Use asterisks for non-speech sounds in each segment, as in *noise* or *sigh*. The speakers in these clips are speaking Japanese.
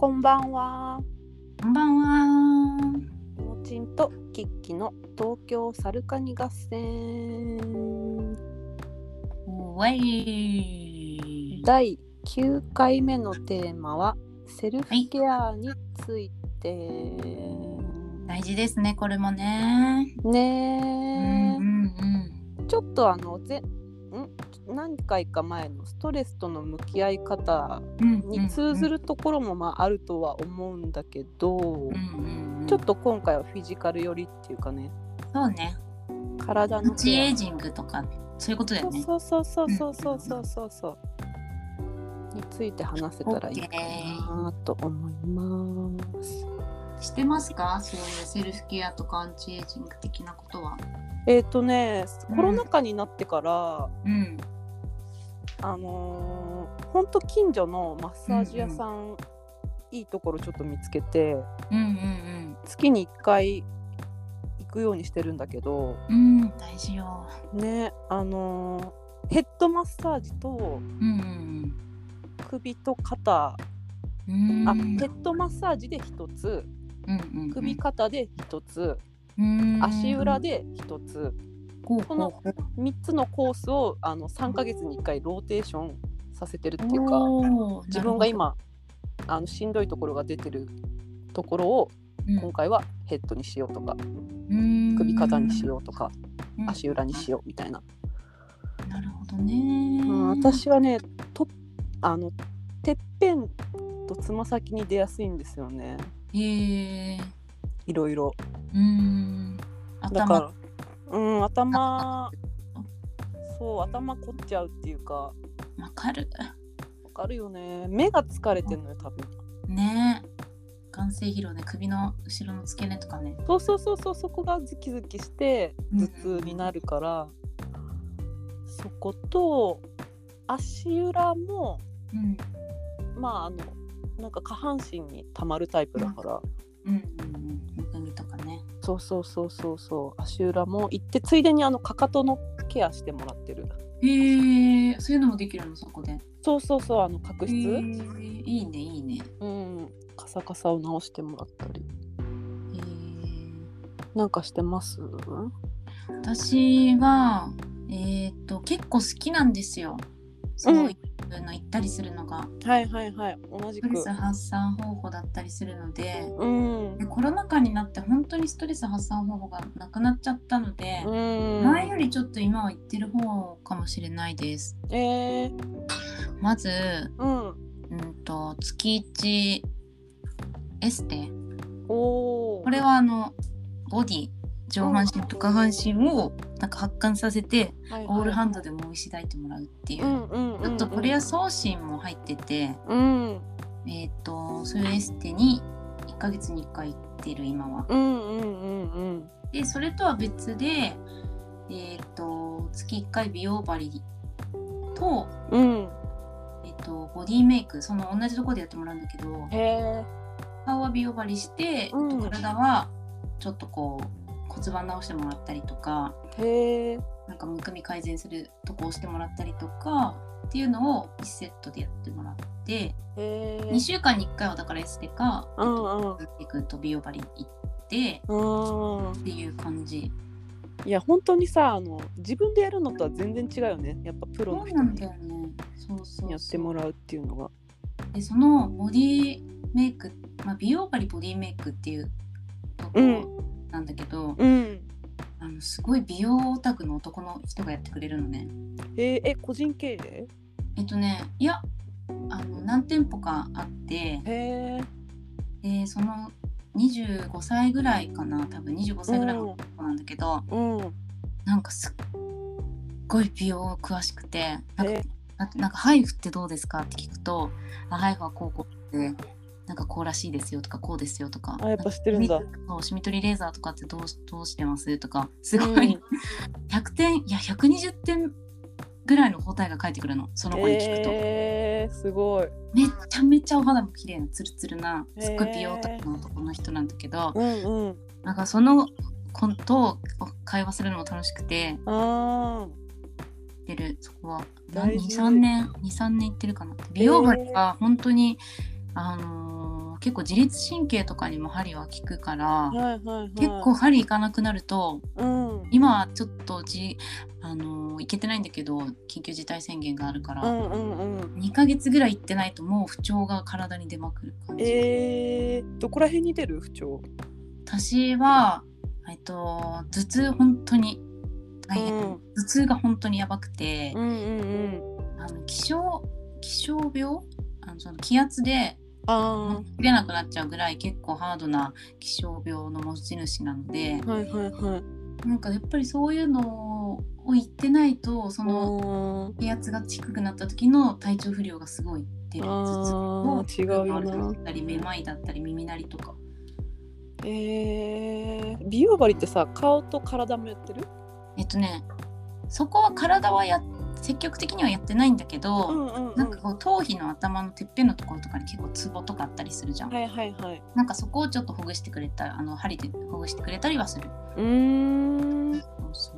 こんばんは。こんばんは。もちんとキッキの東京サルカニ合戦ウェイ。第9回目のテーマはセルフケアについて。大事ですね、これもね。うんねうえ、んちょっとあのぜん何回か前のストレスとの向き合い方うん。に通ずるところもまああるとは思うんだけど、うんうんうん。ちょっと今回はフィジカル寄りっていうかねそうね。体のチエイジングとか、そういうことだよね。そうそうそうそうそうそうそうそうについて話せたらいいかなと思います。してますか？そういうセルフケアとかアンチエイジング的なことは。えっ、とねうんコロナ禍になってから、うん。あのーほんと近所のマッサージ屋さん、いいところちょっと見つけてうんうん月に1回行くようにしてるんだけどうん。うん、大事よ。ねあのーヘッドマッサージとうん首と肩うんうん。あヘッドマッサージで1つうんうんうん首肩で1つうん足裏で1つこのこう3つのコースをあの3ヶ月に1回ローテーションさせてるっていうか自分が今あのしんどいところが出てるところをうん。今回はヘッドにしようとかうん。首肩にしようとかうん。足裏にしようみたいな、なるほどね、うん私はねとあのてっぺんとつま先に出やすいんですよね。へえいろいろ。うん。だか頭らうん頭そう頭凝っちゃうっていうか。わかる。わかるよね。目が疲れてんのよ多分。ね。眼性疲労で首の後ろの付け根とかね。そうそうそうそうそこがズキズキして頭痛になるから、そこと足裏もうん。まああのなんか下半身にたまるタイプだから、うんうんそうそうそうそうそう。足裏も行ってついでにあのかかとのケアしてもらってる。へえそういうのもできるのそこで。そうそうそうあの角質、へーいいねいいね。うん。カサカサを直してもらったり。へえなんかしてます？私はえっ、と結構好きなんですよ。そういうの行ったりするのが、はいはいはい。同じく。ストレス発散方法だったりするのでうん。でコロナ禍になって本当にストレス発散方法がなくなっちゃったので、うん。前よりちょっと今は行ってる方かもしれないです。えー、まず、うん。うんと月1エステ。これはあのボディ上半身と下半身をなんか発汗させて、オールハンドでもうしだいてもらうっていう。ちょっとこれは送信も入ってて、うん。えっ、とそういうエステに1ヶ月に1回行ってる今は。でそれとは別で、えっと月1回美容針と,、うん。えっとボディメイクその同じところでやってもらうんだけど顔は美容針して、うん。えっと体はちょっとこう骨盤直してもらったりとかへえなんかむくみ改善するとこをしてもらったりとかっていうのを1セットでやってもらってへえ2週間に1回はだからエステか、えっうんとうん。行くと美容針行ってうん。っていう感じ。いや本当にさあの自分でやるのとは全然違うよね。やっぱプロの人にやってもらうっていうのが。でそのボディメイク、まあ、美容針ボディメイクっていうとこうんろなんだけど、うん。あのすごい美容オタクの男の人がやってくれるのね。へええ個人経営？えっとねいやあの何店舗かあってでその25歳ぐらいかな多分。25歳ぐらいの子なんだけど、うん。なんかすっごい美容詳しくてなんかへななんかハイフってどうですかって聞くとあハイフはこうこうでなんかこうらしいですよとかこうですよとかあやっぱ知ってるんだ。そうシミ取りレーザーとかってどうしどうしてます？とかすごい、100点いや120点ぐらいの答えが返ってくるの。その子に聞くと、へえすごい。めっちゃめちゃお肌も綺麗なツルツルなすっごい美容オタクの男の人なんだけど、うんうん。なんかその子と会話するのも楽しくて。てるそこは。大事。23年23年行ってるかな。美容針が本当に、あのー結構自律神経とかにも針は効くから、はいはいはい。結構針行かなくなるとうん。今はちょっとじあの行けてないんだけど緊急事態宣言があるから、うんうんうん。2ヶ月ぐらい行ってないともう不調が体に出まくる感じ。えー、どこら辺に出る？不調。私は、えっと、頭痛本当に大変、うん。頭痛が本当にやばくて、んうん。あの気象気象病？あのその気圧であ切れなくなっちゃうぐらい結構ハードな気象病の持ち主なのであはいはいはい。なんかやっぱりそういうのを言ってないとそのあ気圧が低くなった時の体調不良がすごい出る。あー違うよなだったりめまいだったり耳鳴りとか。えー、美容針ってさ顔と体もやってる？えっとねそこは体はや積極的にはやってないんだけど、んうんなんかこう頭皮の頭のてっぺんのところとかに結構ツボとかあったりするじゃん、はいはいはい。なんかそこをちょっとほぐしてくれたあの針でほぐしてくれたりはする。うーん。そう素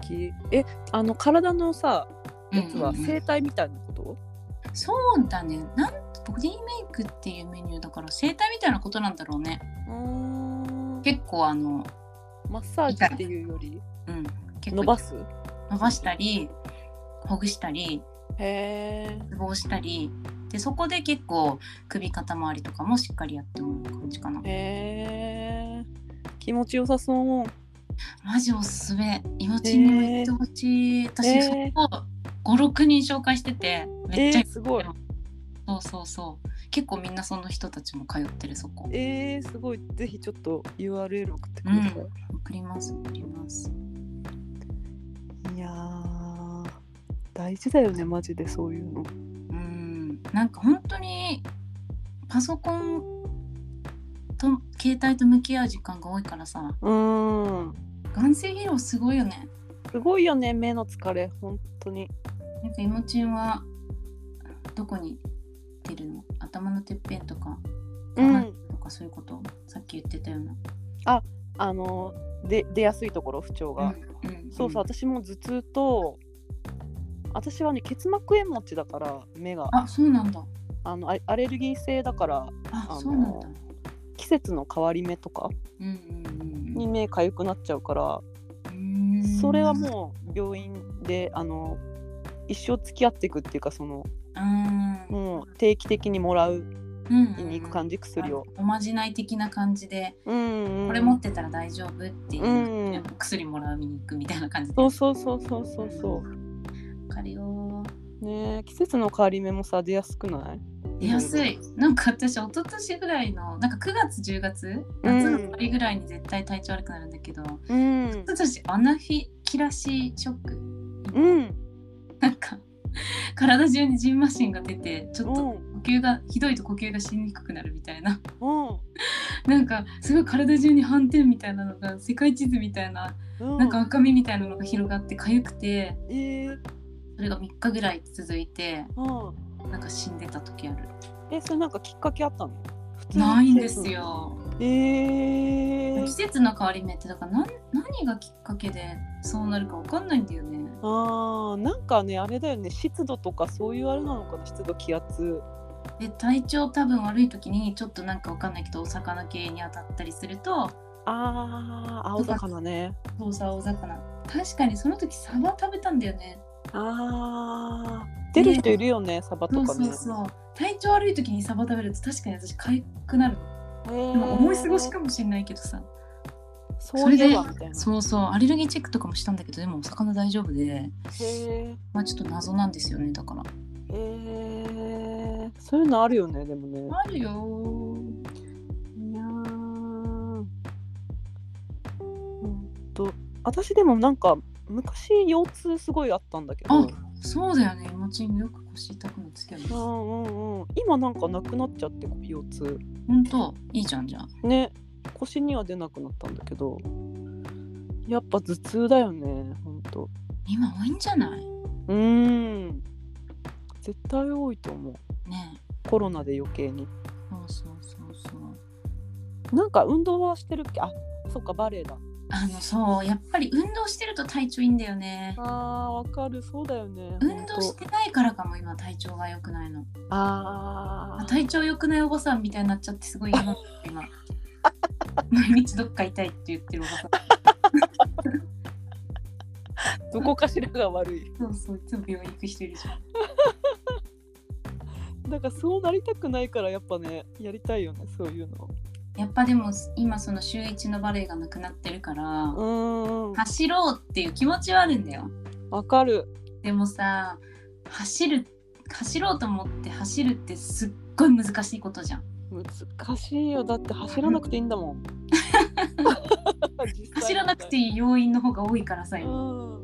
敵。えあの体のさやつはうんうんうん。整体みたいなこと、そうだねなんボディメイクっていうメニューだから整体みたいなことなんだろうね。うーん。結構あのマッサージっていうより？うん。伸ばす？伸ばしたりほぐしたりツボをしたりでそこで結構首肩周りとかもしっかりやってもらう感じかな。気持ちよさそう。マジおすすめ。今ちにも行ってほしい、私へそーこ56人紹介しててめっちゃえー、すごい。そうそうそう。結構みんなその人たちも通ってるそこ。えー、すごい。ぜひちょっと URL 送ってください、送ります送りますいやー大事だよねマジでそういうの。うん。なんか本当にパソコンと携帯と向き合う時間が多いからさ。うーん。眼性疲労すごいよね。すごいよね目の疲れ本当に。なんかイモチンはどこに出るの？頭のてっぺんとかうん。とかそういうこと、さっき言ってたような。あので出やすいところ不調が、うんうんそうそう私も頭痛と私はね結膜炎持ちだから目が。あそうなんだ。あのアアレルギー性だからあそうなんだ。季節の変わり目とかうんうんに目かゆくなっちゃうから、それはもう病院であの一生付き合っていくっていうかそのうんもう定期的にもらううん。に行く感じ薬を、おまじない的な感じで、うん。うん。これ持ってたら大丈夫っていう、うん。薬もらうに行くみたいな感じでそうそうそうそうそうそわかるよね季節の変わり目もさ出やすくない出やすいなん。か私一昨年ぐらいのなん。か9月10月夏の終わりぐらいに絶対体調悪くなるん。だけど、うん。私アナフィキラシーショックうん。なん。か *laughs* 体中にジンマシンが出てちょっとうん。呼吸がひどいと呼吸がしにくくなるみたいな。うん。なんかすごい体中に斑点みたいなのが世界地図みたいなうん。なんか赤みみたいなのが広がって痒くてえー、それが3日ぐらい続いてうん。なんか死んでた時ある。えそれなんかきっかけあったの？ないんですよえー。季、節の変わり目ってだから何何がきっかけでそうなるかわかんないんだよね。あーなんかねあれだよね。湿度とかそういうあれなのかな湿度気圧。で体調多分悪い時にちょっとなんかわかんないけどお魚系に当たったりするとあー青魚ね。そうさ青魚。確かにその時サバ食べたんだよね。あー。出る人いるよねサバとそうかね。そうそう体調悪い時にサバ食べると確かに私痒くなるへ思い過ごしかもしれないけどさ。そういえば。みたいなそうそうアレルギーチェックとかもしたんだけどでもお魚大丈夫で。まあちょっと謎なんですよねだから。へえそういうのあるよねでもね。あるよ。いやー。ほんと。私でもなんか昔腰痛すごいあったんだけど。あそうだよね。今ちんよく腰痛くなってたよねうんうんうん。今なんかなくなっちゃって腰痛。ほんといいじゃんじゃあね。腰には出なくなったんだけど。やっぱ頭痛だよね。ほんと今多いんじゃない？うーん。絶対多いと思う。ね。コロナで余計に。そうそうそうそう。なんか運動はしてるっけ？あそっかバレエだあのそうやっぱり運動してると体調いいんだよね。あーわかる。そうだよね。運動してないからかも今体調が良くないの。あー。体調良くないおばさんみたいになっちゃってすごい嫌なんだ今。毎日どっか痛いって言ってるおばさん。どこかしらが悪い。そうそういつも病院行く人いるじゃん。*laughs* だからそうなりたくないからやっぱねやりたいよねそういうのやっぱでも今その週一のバレエがなくなってるから、走ろうっていう気持ちはあるんだよ。わかる。でもさ走る走ろうと思って走るってすっごい難しいことじゃん。難しいよ。だって走らなくていいんだもん。*laughs* 走らなくていい要因の方が多いからさう今ん。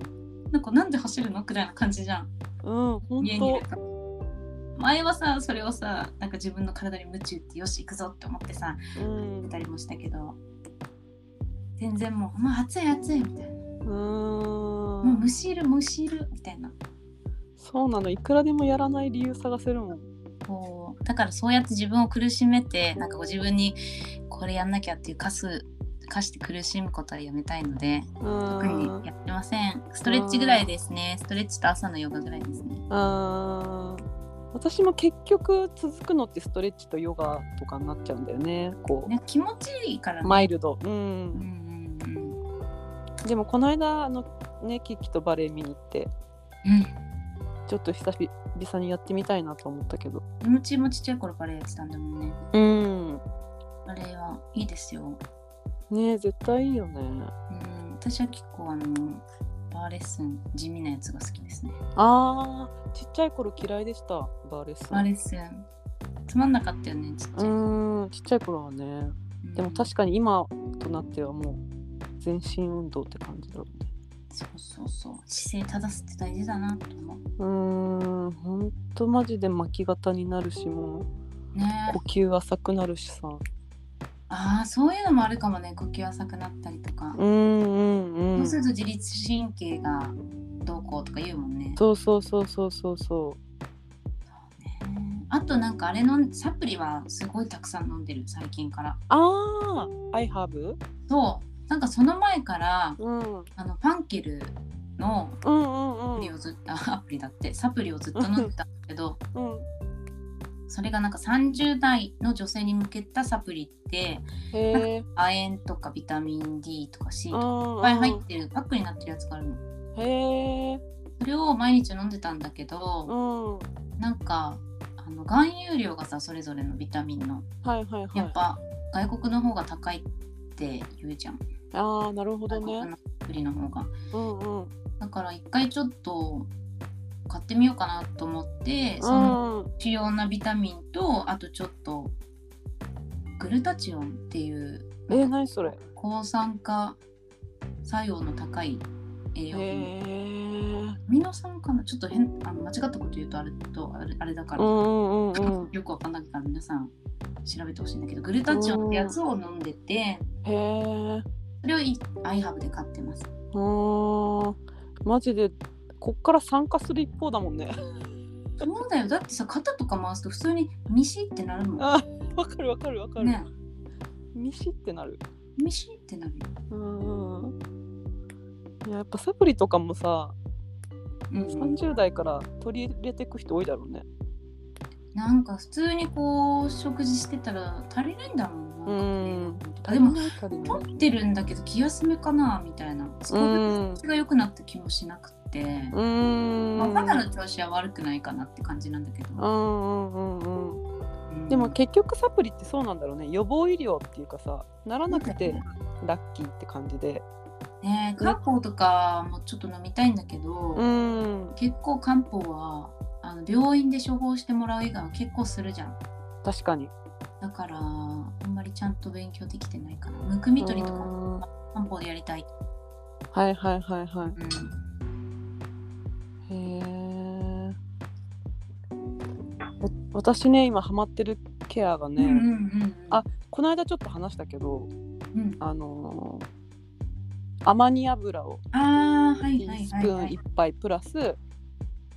なんかなんで走るの？くらいな感じじゃん。うん家にいると前はさそれをさなんか自分の体に夢中ってよし行くぞって思ってさうん。出たりもしたけど全然もう「まあ暑い暑い」みたいな。う「もーうん虫いる虫いる」みたいな。そうなの。いくらでもやらない理由探せるもん。こう。だからそうやって自分を苦しめてなんかこう自分にこれやんなきゃっていう課す課して苦しむことはやめたいので特にうんやってません。ストレッチぐらいですね。ストレッチと朝のヨガぐらいですね。あー私も結局続くのってストレッチとヨガとかになっちゃうんだよね。こう、ね気持ちいいからね、マイルド、うん。うんうんうん。でもこの間あのねキキとバレエ見に行ってうん。ちょっと久々にやってみたいなと思ったけど。気持ちもちっちゃい頃バレエやってたんだもんね。うん。バレエはいいですよ。ね絶対いいよね。うん。私は結構あのバーレッスン地味なやつが好きですね。あーちっちゃい頃嫌いでしたバーレッスン。バーレッスン。つまんなかったよねちっちゃい、うんちっちゃい頃はね。うん。でも確かに今となってはもう全身運動って感じだろうね。そうそうそう。姿勢正すって大事だなと思う。うーんほんとマジで巻き型になるしもう。ね。呼吸浅くなるしさ。ああそういうのもあるかもね呼吸浅くなったりとか、うんそうすると自律神経がどうこうとか言うもんね。そうそうそうそうそうそね。あとなんかあれのサプリはすごいたくさん飲んでる最近から。うああ I have? そう。なんかその前からうん。うんあのパンケルのアプリをずっと、あアプリだって。サプリをずっと飲んでたんだけどうん。それがなんか30代の女性に向けたサプリって亜鉛とかビタミン D とか C とかうんいっぱい入ってるパックになってるやつがあるの。へえそれを毎日飲んでたんだけどうん。なんかあの含有量がさそれぞれのビタミンの。はいはいはい。やっぱ外国の方が高いって言うじゃん。ああなるほどね。外国の方が。うんうん。だから一回ちょっと買ってみようかなと思ってうそのん。主要なビタミンとあとちょっとグルタチオンっていうえー、何それ？抗酸化作用の高い栄養へ品ミノ酸かな？ちょっと変あの間違ったこと言うとあれとあれあれだから、うんうんうんうん。*laughs* よくわかんないから皆さん調べてほしいんだけどグルタチオンってやつを飲んでてへえそれをいアイハブで買ってます。マジでこっから酸化する一方だもんねそうだよ。だってさ肩とか回すと普通にミシってなるもん。あわかるわかるわかる、ね。ミシってなる。ミシってなるよ。うんいややっぱサプリとかもさ、うん。30代から取り入れていく人多いだろうね。なんか普通にこう食事してたら足りないんだもんうん。あでも取ってるんだけど気休めかなみたいな。少うん。しずつが良くなった気もしなくて、うーん。まあ、肌の調子は悪くないかなって感じなんだけど、うんうんうんうん。うん。でも結局サプリってそうなんだろうね。予防医療っていうかさならなくてラッキーって感じで。ね漢方とかもちょっと飲みたいんだけど、うん。結構漢方はあの病院で処方してもらう以外は結構するじゃん。確かに。だからあんまりちゃんと勉強できてないかな。むくみ取りとかうん。も漢方でやりたい、はいはいはいはうん、いへえわ私ね今ハマってるケアがね、うんうんうんあこの間ちょっと話したけどうん。あのーアマニ油をスプーンはいはい1杯プラス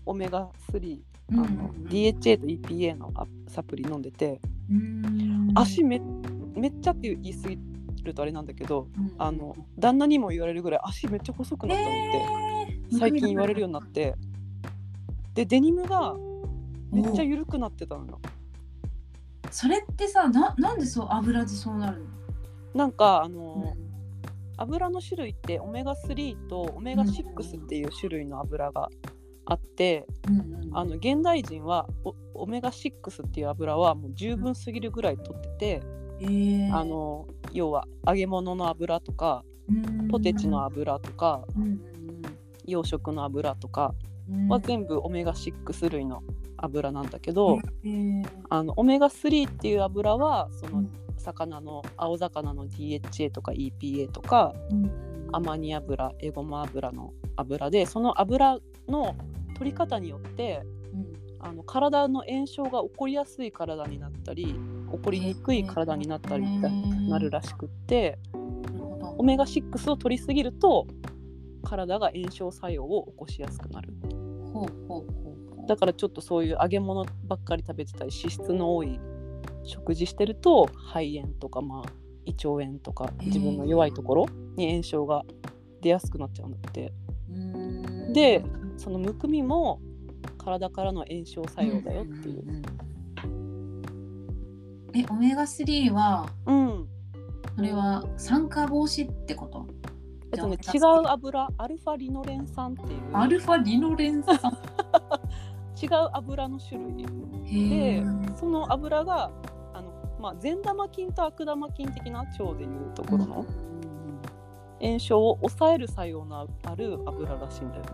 オメガ3あのうんうんうん。DHA と EPA のアサプリ飲んでてうん。足めめっちゃって言い過ぎるとあれなんだけどうん。あの旦那にも言われるぐらい足めっちゃ細くなったのって、えー最近言われるようになって。でデニムがめっちゃ緩くなってたのよ。それってさななんでそう油でそうなるの、なんかあの、油の種類ってオメガ3とオメガ6っていう種類の油があって、うんうんあの現代人はオオメガ6っていう油はもう十分すぎるぐらい取ってて、えー。あの要は揚げ物の油とかポテチの油とかうんうん洋食の油とかうん。は全部オメガ6類の油なんだけど、えー。あのオメガ3っていう油はそのうん。魚の青魚の DHA とか EPA とかうん。アマニ油エゴマ油の油でその油の取り方によってうん。あの体の炎症が起こりやすい体になったり起こりにくい体になったりなるらしくってオメガ6を取りすぎると体が炎症作用を起こしやすくなる。ほうほうほうだからちょっとそういう揚げ物ばっかり食べてたり脂質の多い食事してると肺炎とかまあ胃腸炎とか自分の弱いところに炎症が出やすくなっちゃうんだって。でそのむくみも体からの炎症作用だよっていう。えオメガ3はうん。それは酸化防止ってこと？えっとね、違う油アルファリノレン酸っていう。アルファリノレン酸？*laughs* 違う油の種類へでー。その油があの、まあ、善玉菌と悪玉菌的な腸でいうところの炎症を抑える作用のある油らしいんだよね。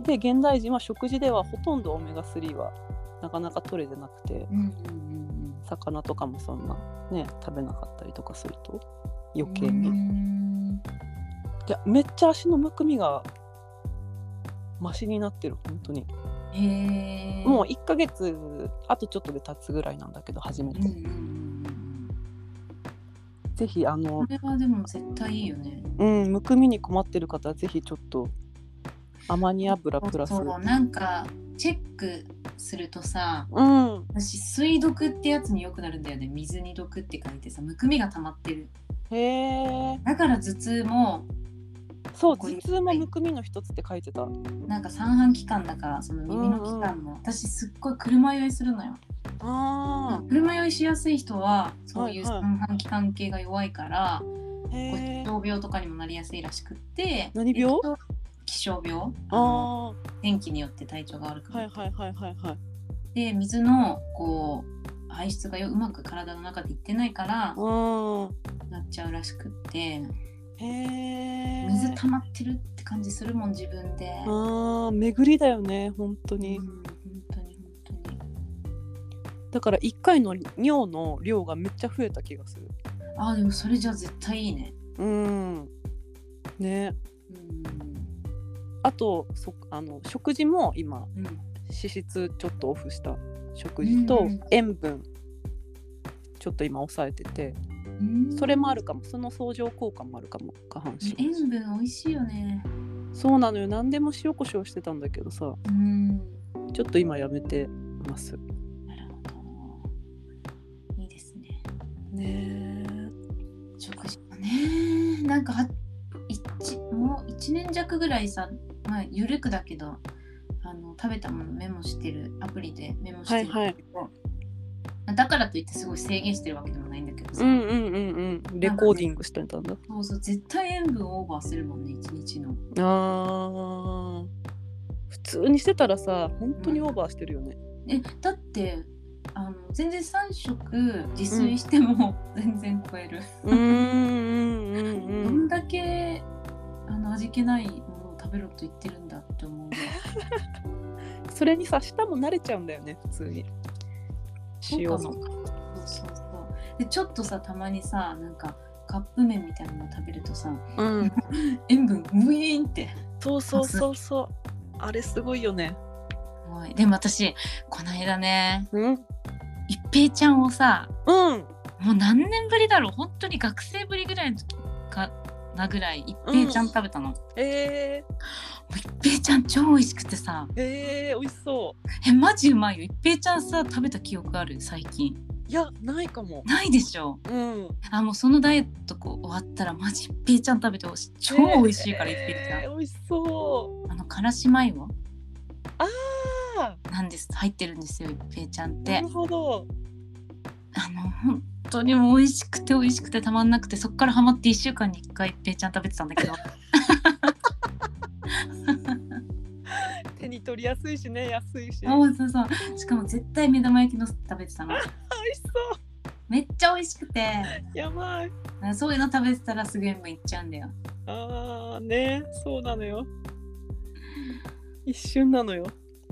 で現代人は食事ではほとんどオメガ3はなかなか取れてなくて。魚とかもそんなね食べなかったりとかすると余うん。計に。いやめっちゃ足のむくみがマシになってる本当に。もう1ヶ月あとちょっとで経つぐらいなんだけど初めて、うんぜひあのこれはでも絶対いいよね。うんむくみに困ってる方はぜひちょっとアマニ油プラス。そうなんかチェックするとさうん。私水毒ってやつによくなるんだよね。水に毒って書いてさむくみが溜まってるへえだから頭痛もそう頭痛もむくみの一つって書いてた。なんか三半規管だからその耳の器官も、私すっごい車酔いするのよ。あ車酔いしやすい人はそういうはいはい。三半規管系が弱いから、ー。へこうえ気象病とかにもなりやすいらしくって何病？えっと気象病。ああ天気によって体調が悪くなる、はいはいはいはいはい。で水のこう排出がようまく体の中でいってないからうん。なっちゃうらしくってへえ。水溜まってるって感じするもん自分で。あー巡りだよね本当に、うん本当に本当に。だから1回の尿の量がめっちゃ増えた気がする。あーでもそれじゃ絶対いいね。うん。ね。うん。あとそあの食事も今うん。脂質ちょっとオフした食事とうん塩分ちょっと今抑えててうんそれもあるかもその相乗効果もあるかも下半身塩分美味しいよね。そうなのよ何でも塩コショウしてたんだけどさうん。ちょっと今やめてますなるほど。いいですね。ね食事もね。なんかは一もう一年弱ぐらいさ、まあ緩くだけど、あの食べたものメモしてるアプリでメモしてるけど、だからといってすごい制限してるわけでもないんだけどさ、うんうんうんうん。レコーディングしてたんだ。そうそう絶対塩分オーバーするもんね一日の。あー。普通にしてたらさ本当にオーバーしてるよね、えだってあの全然3食自炊しても全然超える。うん、うんうんうん *laughs* どんだけあの味気ないも食べろと言ってるんだって思う。*laughs* それにさ舌も慣れちゃうんだよね普通に。塩のそうそうそう。でちょっとさたまにさなんかカップ麺みたいなの食べるとさうん。*laughs* 塩分ムイーンって。そうそうそうそう。あれすごいよね。すごい。でも私この間ねうん。一平ちゃんをさうん。もう何年ぶりだろう。本当に学生ぶりぐらいの時。かなぐらい一平ちゃん食べたの。もえう一平ちゃん超美味しくてさ。ー、えー、美味しそえマジうまいよ。一平ちゃんさ食べた記憶ある？最近。ういやないかも。ないでしょ？うん。あもうそのダイエットこう終わったらマジ一平ちゃん食べてほしい。超美味しいから一平ちゃん、えー美味しそう。あのからしマヨあなんです。入ってるんですよ一平ちゃんって。ーなるほど。あの本当にもう美味しくて美味しくてたまんなくてそっからハマって1週間に1回一平ちゃん食べてたんだけど。手に取りやすいしね安いし。美そうそうそう。しかも絶対目玉焼きのせて食べてたの。味しそめっちゃ美味しくて。うやばい。そういうの食べてたらすぐ塩分いっちゃうんだよ。あーねそうなのよ。一瞬なのよ。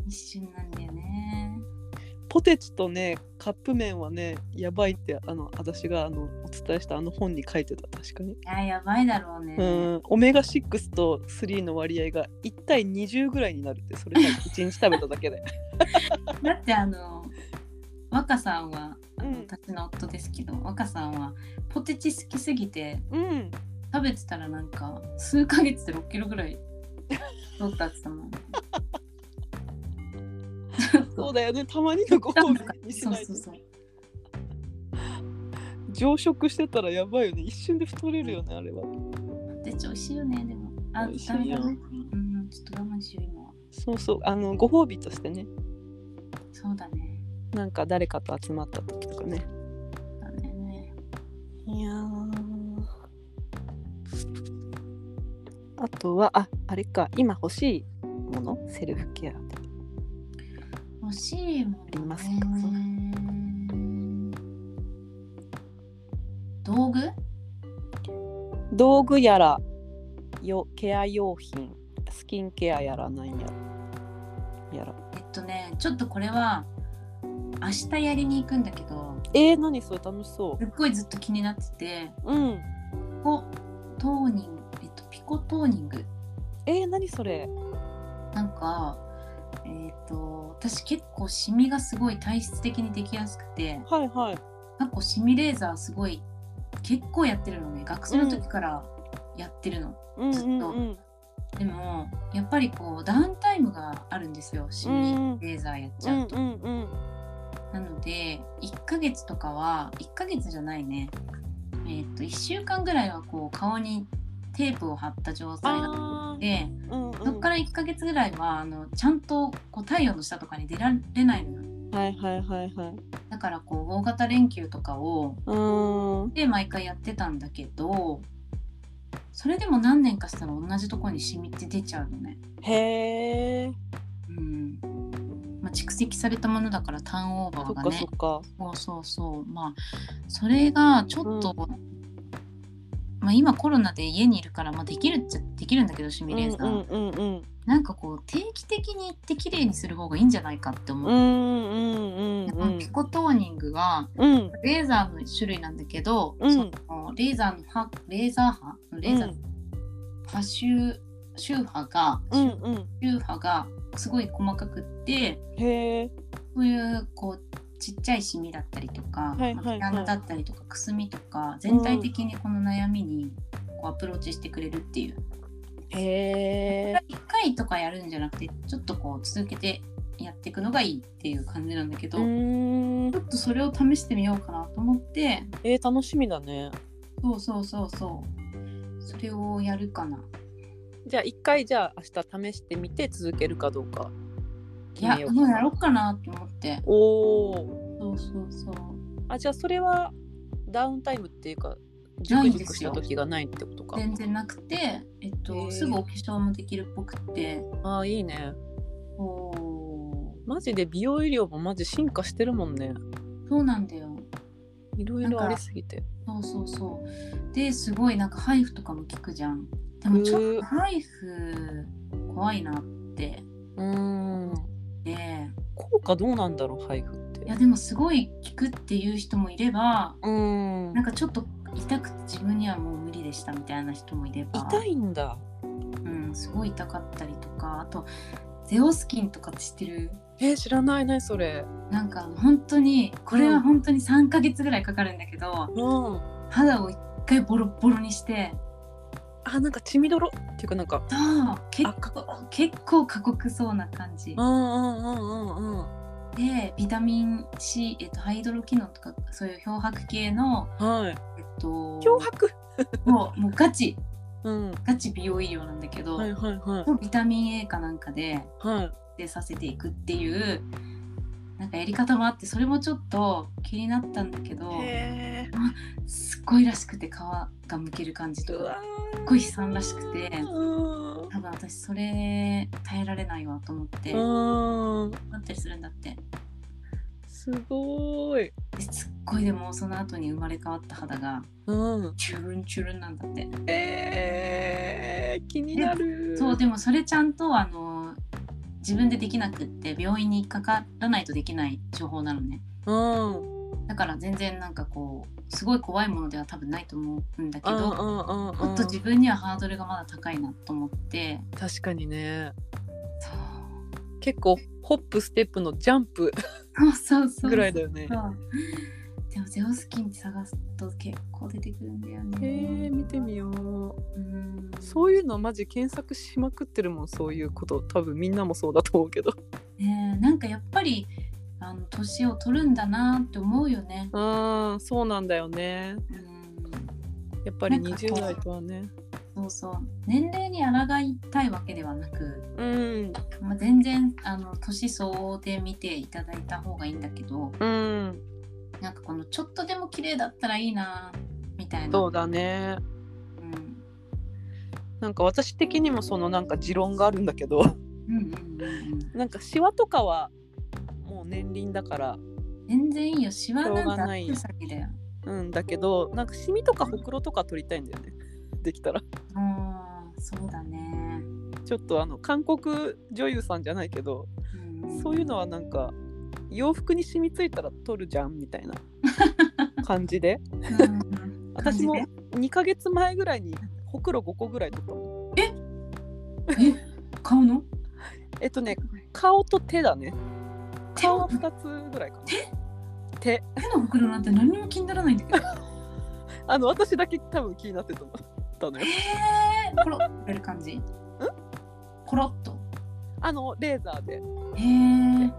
一瞬なポテチとねカップ麺はねやばいってあの私があのお伝えしたあの本に書いてた確かに、いややばいだろうね、うん。オメガ6と3の割合が1対20ぐらいになるってそれが1日食べただけで。*laughs* だってあの若さんはあの、うん。私の夫ですけど若さんはポテチ好きすぎてうん。食べてたらなんか数ヶ月で6キロぐらい太ったって言ってたもん *laughs* そうだよね。たまにのご褒美にしないとそうそう増殖してたらやばいよね。一瞬で太れるよねあれは。ポテチ美味しいよねでも。あ美味しいよ。うんちょっと我慢しよう今は。そうそう。あのご褒美としてね。そうだね。なんか誰かと集まった時とかね。だね。いやー。あとはああれか。今欲しいもの？セルフケア。で欲しいもありますか道具道具やらよケア用品スキンケアやらなんややらえっとね。ちょっとこれは明日やりに行くんだけどえー、何それ楽しそうすっごいずっと気になっててうんピコトーニングえっとピコトーニングえー、何それなんかえっと私結構シミがすごい体質的にできやすくてはいはい。過去シミレーザーすごい結構やってるのね。学生の時からやってるの、うんずっと。うんでもやっぱりこうダウンタイムがあるんですよ。シミレーザーやっちうんゃうと、うんうん。なので1ヶ月とかは1ヶ月じゃないね。えっ、と1週間ぐらいはこう顔にテープを貼った状態があー。でうんうん。そっから1ヶ月ぐらいはあのちゃんとこう太陽の下とかに出られないのよ。はいはいはいはい。だからこう大型連休とかをで毎回やってたんだけどそれでも何年かしたら同じところにシミって出ちゃうのね。へえうん。まあ、蓄積されたものだからターンオーバーがね。かそっか。そうそうそう。まあそれがちょっと、まあ、今コロナで家にいるから、まあ、できるっちゃできるんだけどシミレーザー、うんうんうんなんかこう定期的に行って綺麗にする方がいいんじゃないかって思う。うんうんうんでこうん。のピコトーニングはうん。レーザーの種類なんだけど、うん。そのレーザーの波レーザー波レーザー？の波周周波が、うんうん。周波がすごい細かくってそういうこうちっちゃいシミだったりとか、毛穴だったりとかくすみとか全体的にこの悩みにこうアプローチしてくれるっていう。へえ。1回とかやるんじゃなくてちょっとこう続けてやっていくのがいいっていう感じなんだけど、うちょっとそれを試してみようかなと思って。えー、楽しみだね。そうそうそうそう。それをやるかな。じゃあ一回じゃあ明日試してみて続けるかどうかいやもうやろうかなと思って。おおそうそうそう。あじゃあそれはダウンタイムっていうかジュクジュクした時がないってことか。全然なくて、えっと、すぐお化粧もできるっぽくって。あーいいね。おマジで美容医療もマジ進化してるもんね。そうなんだよ。いろいろありすぎて。そうそうそう。ですごいなんかハイフとかも効くじゃん。でもちょっとハイフ怖いなって。うーんで効果どうなんだろう配布って。いやでもすごい効くっていう人もいればうーん。なんかちょっと痛くて自分にはもう無理でしたみたいな人もいれば。痛いんだ。うん、すごい痛かったりとかあとゼオスキンとか知ってる？えー、知らないねそれ。なんか本当にこれは本当に3ヶ月ぐらいかかるんだけど、うん。肌を一回ボロッボロにしてあなんか血みどろっていうかなんかそう結赤。構結構過酷そうな感じ。うんうんうんうんうん。でビタミン C、えっと、ハイドロキノンとかそういう漂白系の、はい。えっと、漂白？*laughs* もうもうガチ。うん。ガチ美容医療なんだけど、はいはいはい。ビタミン A かなんかではい。でさせていくっていうなんかやり方もあってそれもちょっと気になったんだけどすっごいらしくて皮がむける感じとかすっごい悲惨らしくて多分私それ耐えられないわと思ってうん。なったりするんだって。すごい。ですっごいでもその後に生まれ変わった肌がうん。チュルンチュルンなんだって。えー、気になる。そうでもそれちゃんとあの自分でできなくって病院にかからないとできない処方なのね。うん。だから全然なんかこうすごい怖いものでは多分ないと思うんだけうんどうんうんうん。もっと自分にはハードルがまだ高いなと思って。確かにね。そう。結構ホップステップのジャンプ。そうそうそう。ぐらいだよね。そうでもゼオスキンって探すと結構出てくるんだよね。へえ見てみよう。うん。そういうのマジ検索しまくってるもんそういうこと。多分みんなもそうだと思うけど。ねえなんかやっぱりあの年を取るんだなって思うよね。うんそうなんだよね。うん。やっぱりなんかこう20代とはね。そうそう。年齢に抗いたいわけではなく、うん。まあ、全然あの年相応で見ていただいた方がいいんだけどうんなんかこのちょっとでも綺麗だったらいいなみたいな。そうだね。うん。なんか私的にもそのなんか持論があるんだけど。なんかシワとかはもう年輪だから。全然いいよ。シワなんてがない後先だよ。うんだけどなんかシミとかほくろとか取りたいんだよね。できたら。うんそうだね、ちょっとあの韓国女優さんじゃないけどうん。そういうのはなんか洋服に染みついたら取るじゃんみたいな。*laughs* 感じで。うん。私も感2ヶ月前ぐらいにほくろ5個ぐらい取ったもんじでえ顔の？えっとね顔と手だね。顔は2つぐらいかな。手？手。の袋なんて何にも気にならないんだけど。*laughs* あの私だけ多分気になってたの。たのよへえコロッとれる感じ？コロッと。あのレーザーで。へえ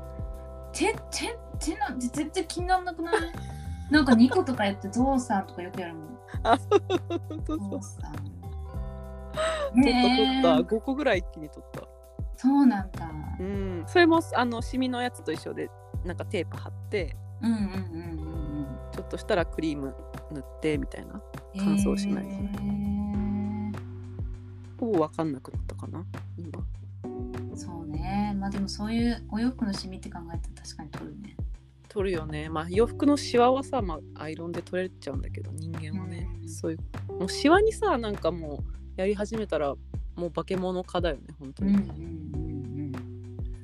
手手手なんて絶対気にならなくない？*laughs* なんか2個とかやってゾウさんとかよくやるもん。あそうそうさん。取った取へったえ。5個ぐらい一気に取った。そうなんだ。うん。それもあのシミのやつと一緒でなんかテープ貼ってうんうんうんうんちょっとしたらクリーム塗ってみたいな。うん乾燥しないほぼ分かんなくなったかな今ね。まあでもそういうお洋服のシミって考えたら確かに取るね。取るよね。まあ洋服のシワはさ、まあ、アイロンで取れちゃうんだけど人間はね、うん。そういうもうシワにさなんかもうやり始めたらもう化け物化だよね本当に、うんうんうんうん。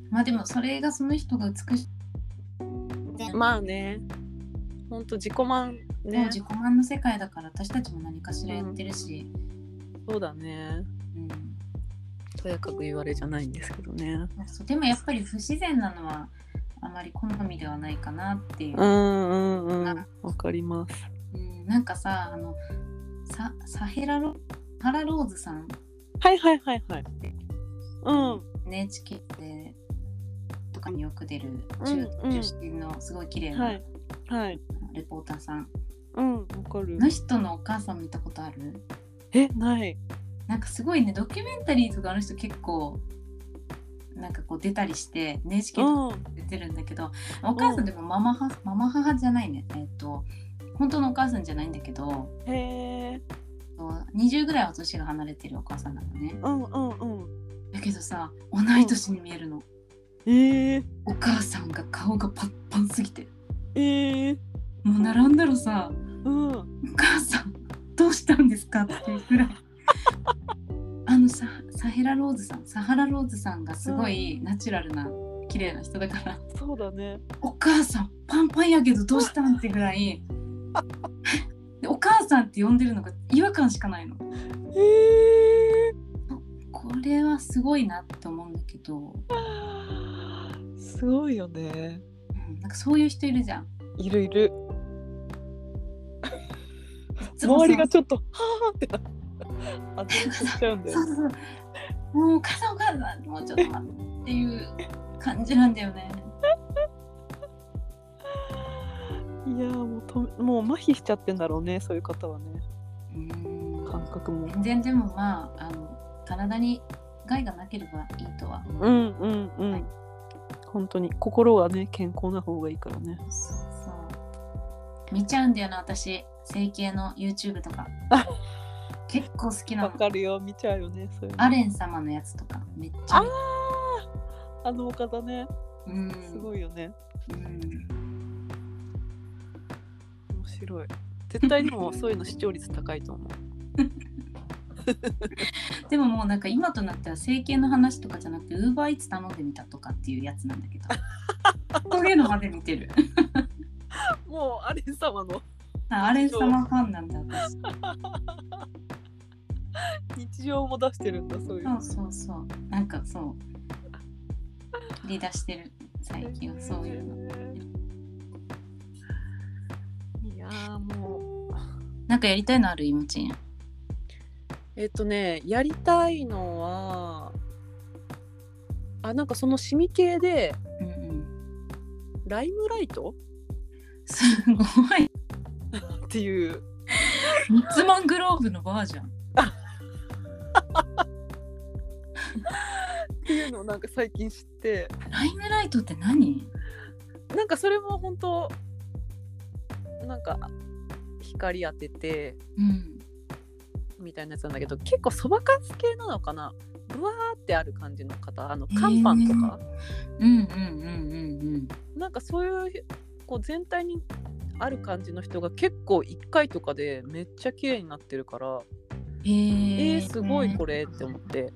まあでもそれがその人が美しい。まあね。ほんと自己満もうね自己満の世界だから私たちも何かしらやってるし、そうだね。うんとやかく言われじゃないんですけどね。でもやっぱり不自然なのはあまり好みではないかなっていう。う、んうんうんあわかります。うんなんかさあのササヘラロハラローズさん。はいはいはいはい。うん。NHK でとかによく出るうん中うん。中心のすごい綺麗はない。はい。レポーターさん、うんわかる。の人のお母さん見たことある？えないなんかすごいねドキュメンタリーとかあの人結構なんかこう出たりして NHK とかうん出てるんだけど、お母さんでもママ母ママ母じゃないね。えっ、と本当のお母さんじゃないんだけどへえそう20ぐらいは年が離れてるお母さんなのね。うんうんうん。だけどさ同い年に見えるの、えー、お母さんが顔がパンパンすぎて。えー、もう並んだらさうん。お母さんどうしたんですかっていうくらい *laughs* あのさサヘラローズさんサハラローズさんがすごいナチュラルな綺麗な人だから、そうだね。お母さんパンパンやけどどうしたんってぐらい。*laughs* でお母さんって呼んでるのが違和感しかないの。えこれはすごいなって思うんだけど、ー、すごいよね。うん、なんかそういう人いるじゃん。いるいる。周りがちょっとはあってな *laughs* あ全然しちゃうんだよ。そうそうそう。もうお母さんお母さんもうちょっと待って。っていう感じなんだよね。いやーもうともう麻痺しちゃってんだろうねそういう方はね。うん。感覚も。全然でもまああの体に害がなければいいとは。思う。うんうんうん、はい。本当に。心はね健康な方がいいからね。そう。見ちゃうんだよな私。整形の YouTube とか *laughs* 結構好きなの。わかるよ。見ちゃうよねそういうの。アレン様のやつとか。めっちゃあ見ーあのお方ね。うん。すごいよね、うん。面白い。絶対でもそういうの視聴率高いと思う。*laughs* でももうなんか今となっては整形の話とかじゃなくてウーバーイーツ頼んでみたとかっていうやつなんだけど。*laughs* こういうのまで見てる。もうアレン様のあアレン様ファンなんだ私 *laughs* *laughs* 日常も出してるんだそういうそうそうそう。なんかそう。切り出してる最近はそういうの。いやーもう。なんかやりたいのある？いもちん。えっ、とねやりたいのはあなんかそのシミ系でうんうん。ライムライト？すごい。っていう。ミッツマングローブのバージョン？いうのをなんか最近知って。ライムライトって何？なんかそれも本当なんか光当ててうんみたいなやつなんだけど結構そばかす系なのかな？ブワーってある感じの方あの乾パンとか、うんうんうんうんなんかそういうこう全体にある感じの人が結構1回とかでめっちゃ綺麗になってるからうんえー、えー、すごいこれって思って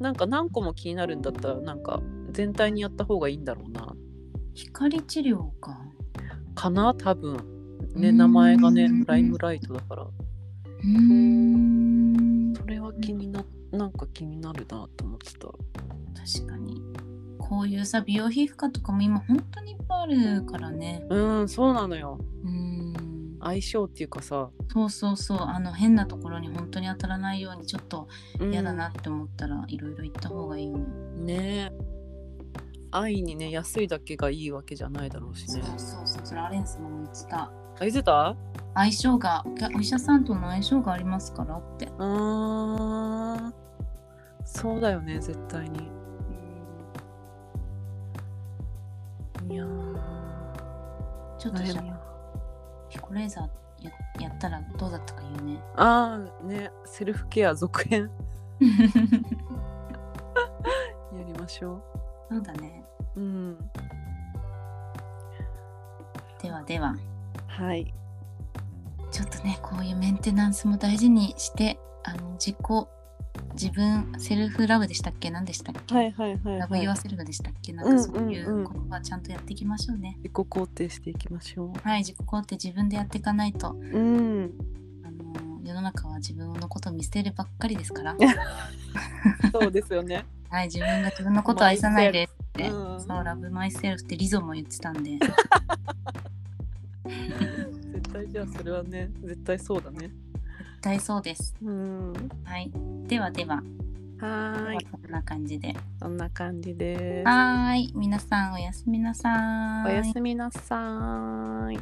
なんか何個も気になるんだったらなんか全体にやった方がいいんだろうな。光治療か。かな多分。ねうん名前がねライムライトだから。うーん。それは気にななんか気になるなと思ってた。確かに。こういうさ美容皮膚科とかも今本当にいっぱいあるからね。うんそうなのよ。うん相性っていうかさ。そうそうそう。あの変なところに本当に当たらないようにちょっとうん。嫌だなって思ったらいろいろ行った方がいいよね、ね安易にね安いだけがいいわけじゃないだろうしそうねそうそう。それアレンスも言ってた。あ言ってた？相性がお医者さんとの相性がありますからって。あー。そうだよね絶対に。いやー。ちょっとじゃ悩みはあピコレーザーややったらどうだったか言うねあーねセルフケア続編やりましょうそうだねううんではでははいちょっとねこういうメンテナンスも大事にしてあの自己自分セルフラブでしたっけ？何でしたっけ、はいはいはい、ラブはい、ユアセルフでしたっけ？なんかそういうことはちゃんとやっていきましょうね、自己肯定していきましょはい自己肯定自分でやっていかないと。ううん。あの世の中は自分のことを見捨てるばっかりですから。*laughs* そうですよね。はい自分が自分のことを愛さないでって、うんそうラブマイセルフってリゾも言ってたんで。*laughs* 絶対じゃあそれはね絶対そうだね絶対そうです。うん。はい。ではでは。はーい。こんな感じで。そんな感じです。はーい。皆さんおやすみなさーい。おやすみなさーい